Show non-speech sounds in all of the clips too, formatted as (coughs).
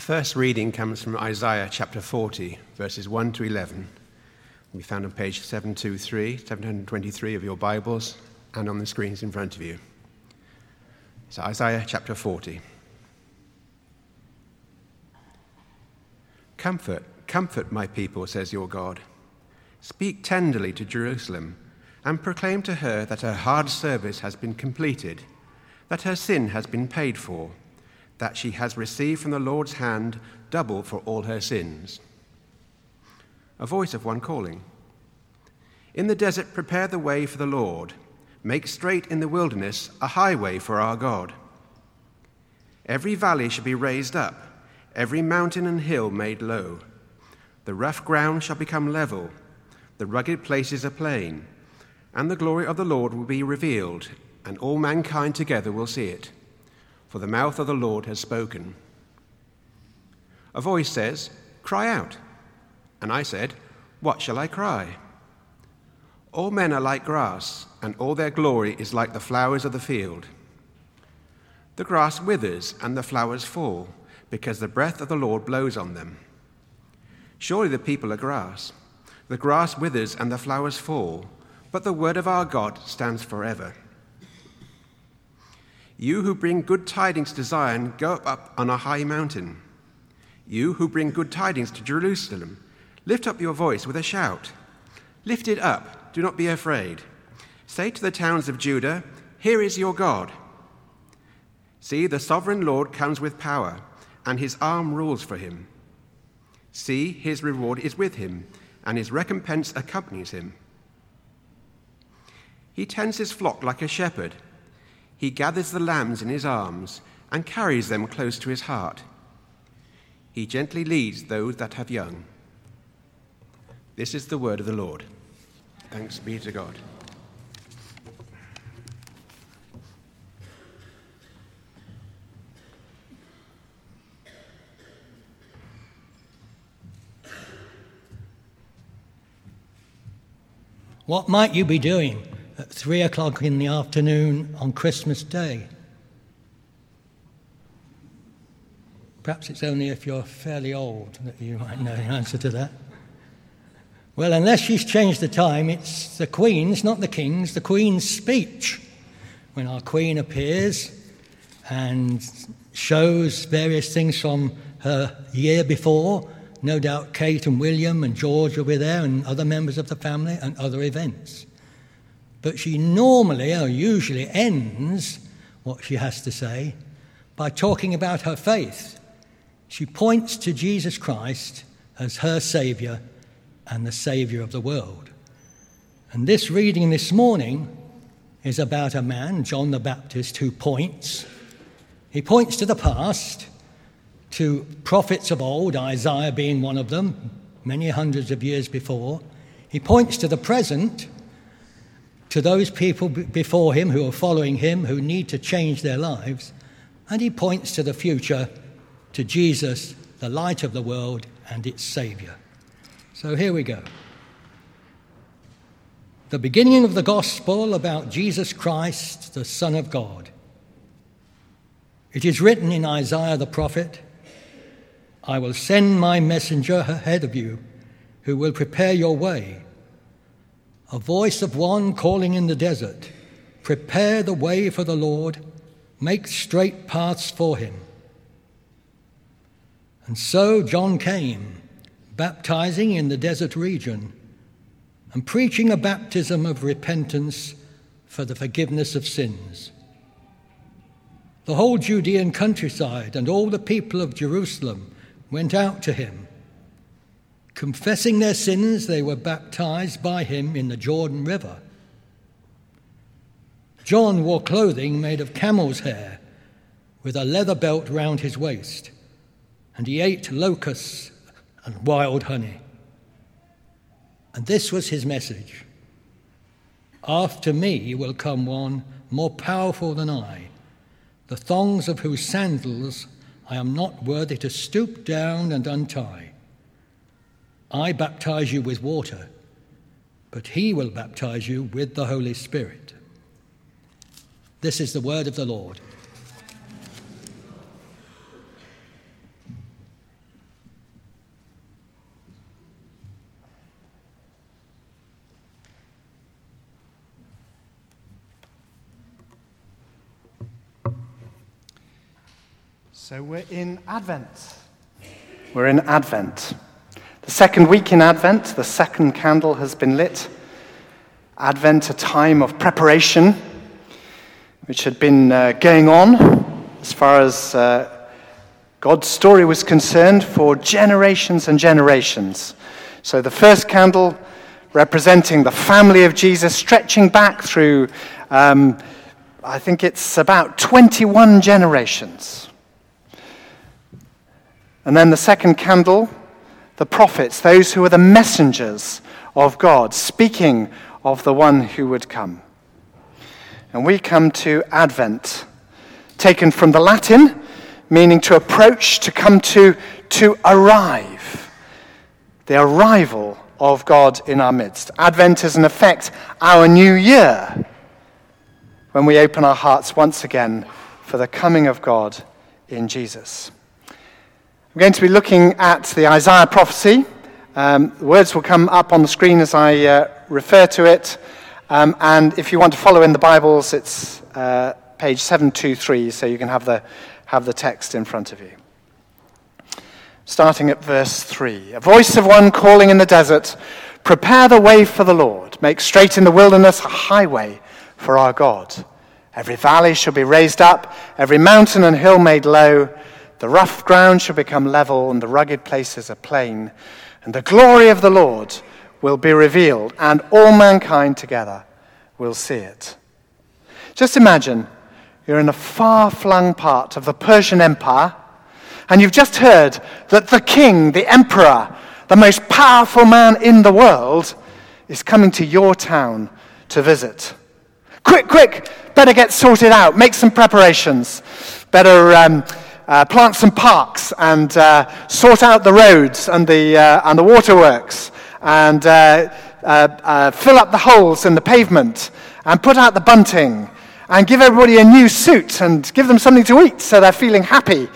The first reading comes from Isaiah chapter 40, verses 1 to 11. We found on page 723, 723 of your Bibles, and on the screens in front of you. So, Isaiah chapter 40. Comfort, comfort my people, says your God. Speak tenderly to Jerusalem and proclaim to her that her hard service has been completed, that her sin has been paid for, that she has received from the Lord's hand double for all her sins. A voice of one calling In the desert, prepare the way for the Lord, make straight in the wilderness a highway for our God. Every valley shall be raised up, every mountain and hill made low. The rough ground shall become level, the rugged places a plain and the glory of the Lord will be revealed, and all mankind together will see it. For the mouth of the Lord has spoken. A voice says, Cry out. And I said, What shall I cry? All men are like grass, and all their glory is like the flowers of the field. The grass withers and the flowers fall, because the breath of the Lord blows on them. Surely the people are grass. The grass withers and the flowers fall but the word of our God stands forever. You who bring good tidings to Zion, go up on a high mountain. You who bring good tidings to Jerusalem, lift up your voice with a shout. Lift it up, do not be afraid. Say to the towns of Judah, Here is your God. See, the sovereign Lord comes with power, and his arm rules for him. See, his reward is with him, and his recompense accompanies him. He tends his flock like a shepherd. He gathers the lambs in his arms and carries them close to his heart. He gently leads those that have young. This is the word of the Lord. Thanks be to God. What might you be doing at three o'clock in the afternoon on Christmas Day. Perhaps it's only if you're fairly old that you might know the answer to that. Well, unless she's changed the time, it's the Queen's, not the King's, the Queen's speech. When our Queen appears and shows various things from her year before, no doubt Kate and William and George will be there and other members of the family and other events. But she normally or usually ends what she has to say by talking about her faith. She points to Jesus Christ as her Saviour and the Saviour of the world. And this reading this morning is about a man, John the Baptist, who points. He points to the past, to prophets of old, Isaiah being one of them, many hundreds of years before. He points to the present to those people before him who are following him, who need to change their lives. And he points to the future, to Jesus, the light of the world and its Saviour. So here we go. The beginning of the gospel about Jesus Christ, the Son of God. It is written in Isaiah the prophet I will send my messenger ahead of you, who will prepare your way a voice of one calling in the desert Prepare the way for the Lord, make straight paths for him. And so John came, baptizing in the desert region and preaching a baptism of repentance for the forgiveness of sins. The whole Judean countryside and all the people of Jerusalem went out to him Confessing their sins, they were baptized by him in the Jordan River. John wore clothing made of camel's hair with a leather belt round his waist, and he ate locusts and wild honey. And this was his message After me will come one more powerful than I, the thongs of whose sandals I am not worthy to stoop down and untie. I baptize you with water, but he will baptize you with the Holy Spirit. This is the word of the Lord. So we're in Advent. We're in Advent. The second week in Advent, the second candle has been lit. Advent, a time of preparation, which had been uh, going on as far as uh, God's story was concerned for generations and generations. So the first candle representing the family of Jesus, stretching back through, um, I think it's about 21 generations. And then the second candle, the prophets, those who are the messengers of God, speaking of the one who would come. And we come to Advent, taken from the Latin, meaning to approach, to come to, to arrive. The arrival of God in our midst. Advent is, in effect, our new year when we open our hearts once again for the coming of God in Jesus. I'm going to be looking at the Isaiah prophecy. Um, the words will come up on the screen as I uh, refer to it. Um, and if you want to follow in the Bibles, it's uh, page 723, so you can have the, have the text in front of you. Starting at verse 3 A voice of one calling in the desert, Prepare the way for the Lord, make straight in the wilderness a highway for our God. Every valley shall be raised up, every mountain and hill made low the rough ground shall become level, and the rugged places a plain. And the glory of the Lord will be revealed, and all mankind together will see it. Just imagine you're in a far flung part of the Persian Empire, and you've just heard that the king, the emperor, the most powerful man in the world, is coming to your town to visit. Quick, quick, better get sorted out, make some preparations. Better. Um, uh, plant some parks and uh, sort out the roads and the, uh, and the waterworks and uh, uh, fill up the holes in the pavement and put out the bunting and give everybody a new suit and give them something to eat so they're feeling happy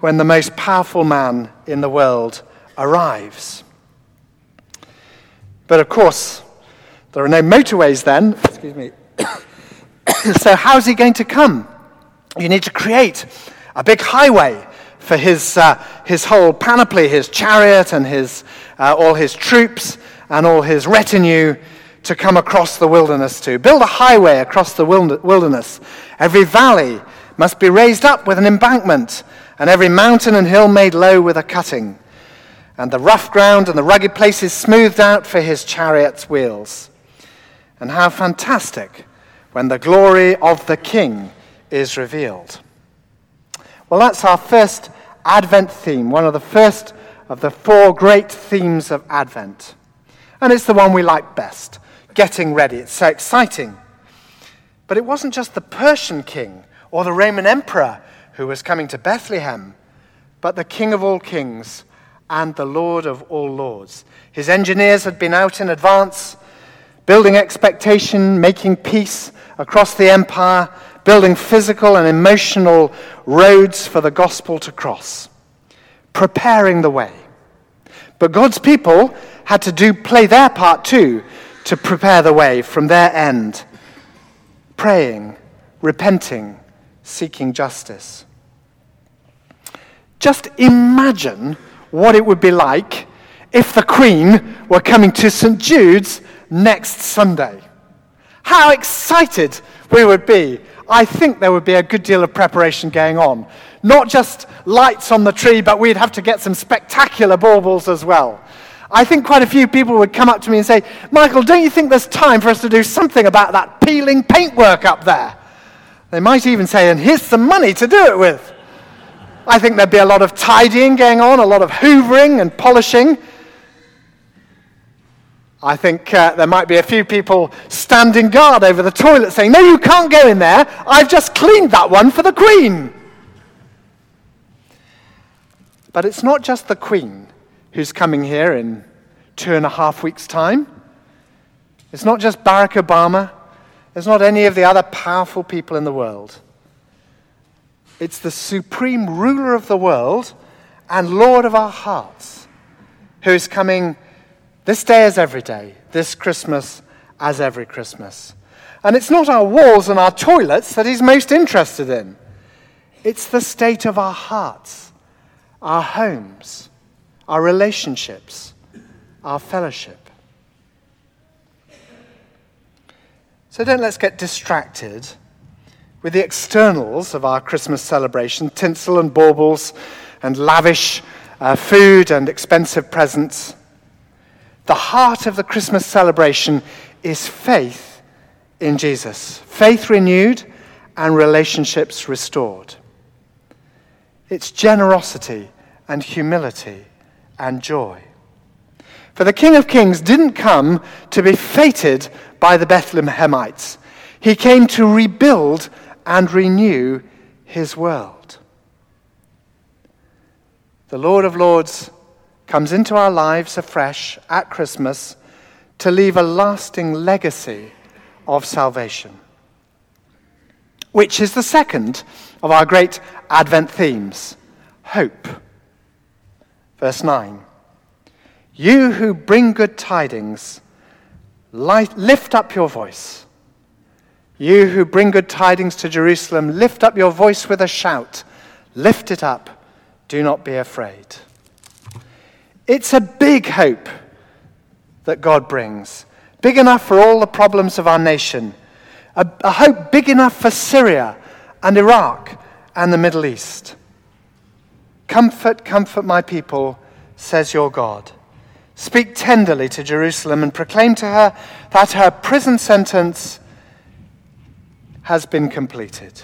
when the most powerful man in the world arrives. But of course, there are no motorways then. Excuse me. (coughs) so, how's he going to come? You need to create a big highway for his, uh, his whole panoply, his chariot and his, uh, all his troops and all his retinue to come across the wilderness to. Build a highway across the wilderness. Every valley must be raised up with an embankment, and every mountain and hill made low with a cutting, and the rough ground and the rugged places smoothed out for his chariot's wheels. And how fantastic when the glory of the King is revealed. Well, that's our first Advent theme, one of the first of the four great themes of Advent. And it's the one we like best getting ready. It's so exciting. But it wasn't just the Persian king or the Roman emperor who was coming to Bethlehem, but the King of all kings and the Lord of all lords. His engineers had been out in advance, building expectation, making peace across the empire, building physical and emotional roads for the gospel to cross, preparing the way. But God's people had to do play their part too to prepare the way from their end, praying, repenting, seeking justice. Just imagine what it would be like if the Queen were coming to St. Jude's next Sunday. How excited we would be I think there would be a good deal of preparation going on. Not just lights on the tree, but we'd have to get some spectacular baubles as well. I think quite a few people would come up to me and say, Michael, don't you think there's time for us to do something about that peeling paintwork up there? They might even say, and here's some money to do it with. I think there'd be a lot of tidying going on, a lot of hoovering and polishing. I think uh, there might be a few people standing guard over the toilet saying, No, you can't go in there. I've just cleaned that one for the Queen. But it's not just the Queen who's coming here in two and a half weeks' time. It's not just Barack Obama. It's not any of the other powerful people in the world. It's the supreme ruler of the world and Lord of our hearts who is coming this day as every day, this Christmas as every Christmas. And it's not our walls and our toilets that he's most interested in. it's the state of our hearts, our homes, our relationships, our fellowship. So don't let's get distracted with the externals of our Christmas celebration tinsel and baubles and lavish uh, food and expensive presents. The heart of the Christmas celebration is faith in Jesus, faith renewed and relationships restored. It's generosity and humility and joy. For the King of Kings didn't come to be feted by the Bethlehemites, he came to rebuild and renew his world. The Lord of Lords comes into our lives afresh at Christmas to leave a lasting legacy of salvation, which is the second of our great Advent themes hope. Verse 9 You who bring good tidings, lift up your voice. You who bring good tidings to Jerusalem, lift up your voice with a shout. Lift it up. Do not be afraid. It's a big hope that God brings, big enough for all the problems of our nation, a, a hope big enough for Syria and Iraq and the Middle East. Comfort, comfort my people, says your God. Speak tenderly to Jerusalem and proclaim to her that her prison sentence has been completed.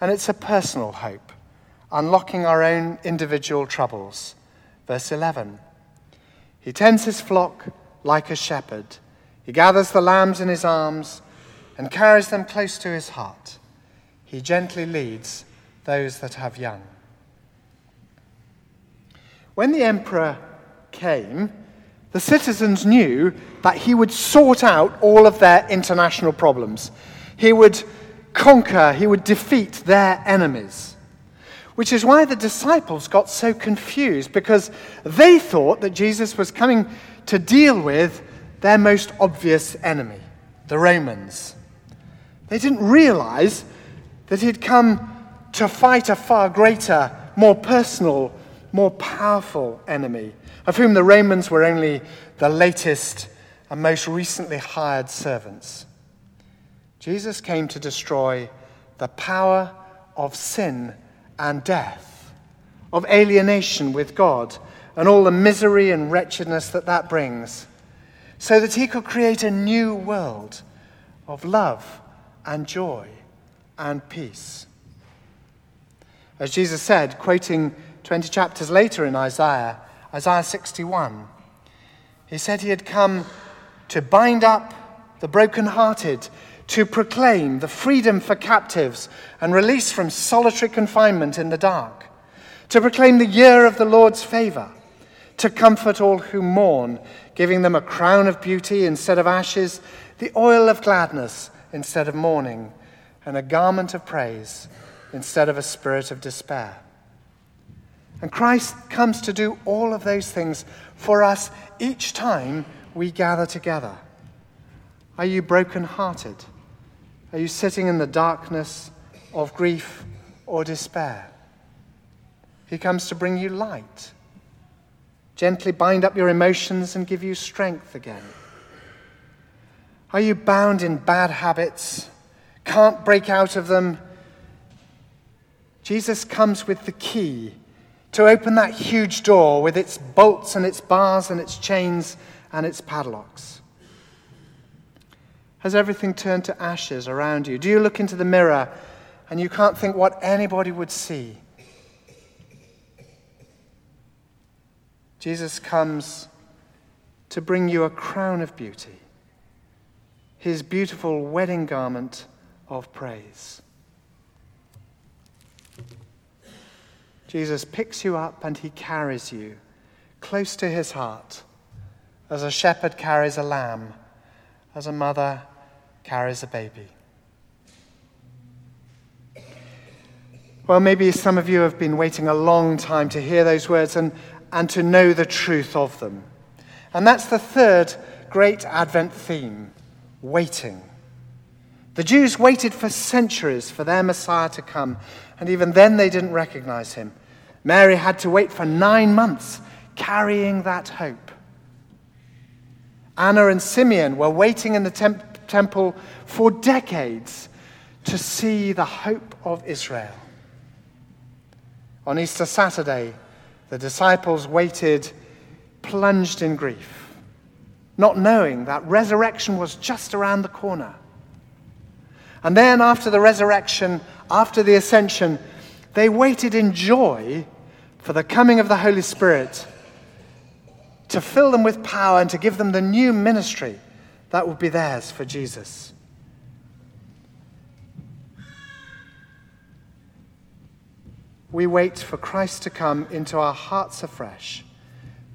And it's a personal hope, unlocking our own individual troubles. Verse 11 He tends his flock like a shepherd, he gathers the lambs in his arms and carries them close to his heart. He gently leads those that have young. When the emperor came, the citizens knew that he would sort out all of their international problems. He would conquer, he would defeat their enemies. Which is why the disciples got so confused because they thought that Jesus was coming to deal with their most obvious enemy, the Romans. They didn't realize that he'd come to fight a far greater, more personal, more powerful enemy, of whom the Romans were only the latest and most recently hired servants. Jesus came to destroy the power of sin and death, of alienation with God, and all the misery and wretchedness that that brings, so that he could create a new world of love and joy and peace. As Jesus said, quoting 20 chapters later in Isaiah, Isaiah 61, he said he had come to bind up the brokenhearted, to proclaim the freedom for captives and release from solitary confinement in the dark, to proclaim the year of the Lord's favor, to comfort all who mourn, giving them a crown of beauty instead of ashes, the oil of gladness instead of mourning, and a garment of praise instead of a spirit of despair. And Christ comes to do all of those things for us each time we gather together. Are you broken-hearted? Are you sitting in the darkness of grief or despair? He comes to bring you light, gently bind up your emotions and give you strength again. Are you bound in bad habits, can't break out of them? Jesus comes with the key to open that huge door with its bolts and its bars and its chains and its padlocks. Has everything turned to ashes around you? Do you look into the mirror and you can't think what anybody would see? Jesus comes to bring you a crown of beauty, his beautiful wedding garment of praise. Jesus picks you up and he carries you close to his heart, as a shepherd carries a lamb, as a mother carries a baby. Well, maybe some of you have been waiting a long time to hear those words and, and to know the truth of them. And that's the third great Advent theme waiting. The Jews waited for centuries for their Messiah to come, and even then they didn't recognize him. Mary had to wait for nine months carrying that hope. Anna and Simeon were waiting in the temp- temple for decades to see the hope of Israel. On Easter Saturday, the disciples waited, plunged in grief, not knowing that resurrection was just around the corner. And then, after the resurrection, after the ascension, they waited in joy for the coming of the Holy Spirit to fill them with power and to give them the new ministry that would be theirs for Jesus. We wait for Christ to come into our hearts afresh,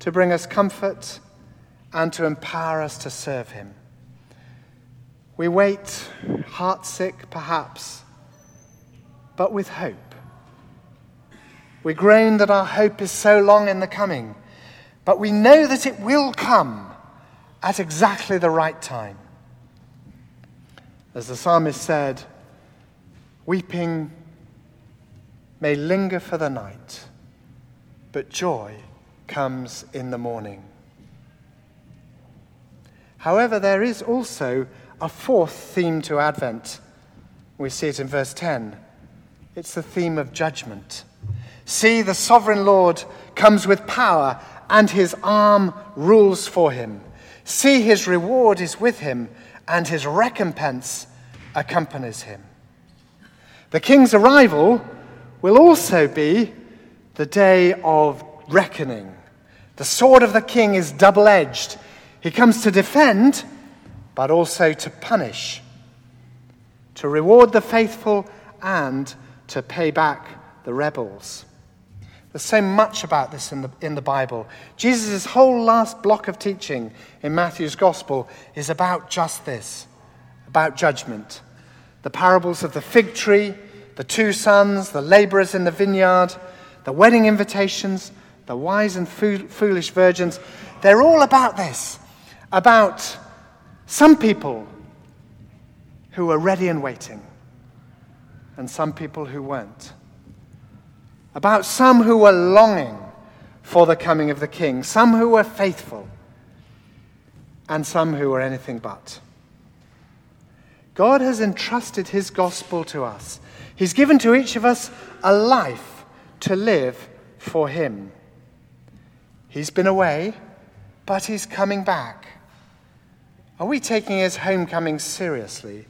to bring us comfort and to empower us to serve Him. We wait, heartsick perhaps, but with hope. We groan that our hope is so long in the coming but we know that it will come at exactly the right time. As the psalmist said, weeping may linger for the night, but joy comes in the morning. However, there is also a fourth theme to Advent. We see it in verse 10. It's the theme of judgment. See, the sovereign Lord comes with power and his arm rules for him. See, his reward is with him, and his recompense accompanies him. The king's arrival will also be the day of reckoning. The sword of the king is double edged. He comes to defend, but also to punish, to reward the faithful, and to pay back the rebels. There's so much about this in the, in the Bible. Jesus' whole last block of teaching in Matthew's Gospel is about just this about judgment. The parables of the fig tree, the two sons, the laborers in the vineyard, the wedding invitations, the wise and foolish virgins, they're all about this about some people who were ready and waiting, and some people who weren't about some who were longing for the coming of the king, some who were faithful, and some who were anything but. God has entrusted his gospel to us. He's given to each of us a life to live for him. He's been away, but he's coming back. Are we taking his homecoming seriously,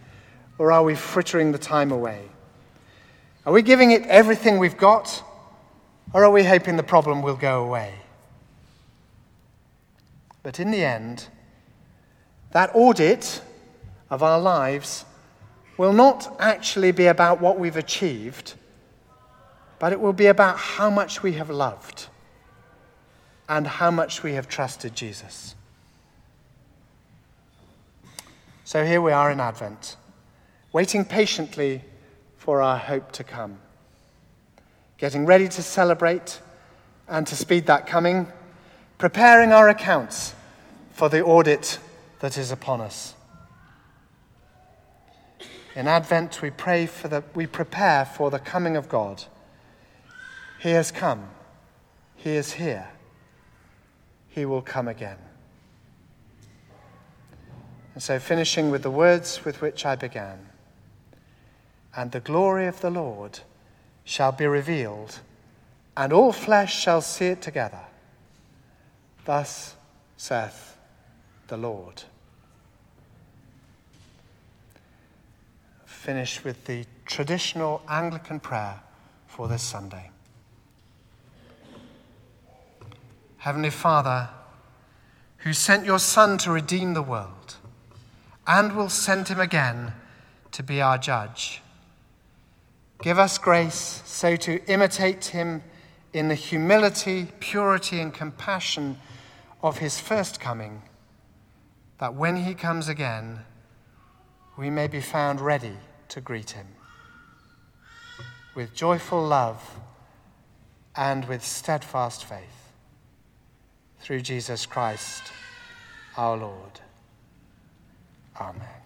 or are we frittering the time away? Are we giving it everything we've got? Or are we hoping the problem will go away? But in the end, that audit of our lives will not actually be about what we've achieved, but it will be about how much we have loved and how much we have trusted Jesus. So here we are in Advent, waiting patiently for our hope to come getting ready to celebrate and to speed that coming, preparing our accounts for the audit that is upon us. In Advent, we pray for the, we prepare for the coming of God. He has come. He is here. He will come again. And so, finishing with the words with which I began, and the glory of the Lord shall be revealed, and all flesh shall see it together. Thus saith the Lord. Finish with the traditional Anglican prayer for this Sunday. Heavenly Father, who sent your Son to redeem the world, and will send him again to be our judge Give us grace so to imitate him in the humility, purity, and compassion of his first coming, that when he comes again, we may be found ready to greet him with joyful love and with steadfast faith. Through Jesus Christ our Lord. Amen.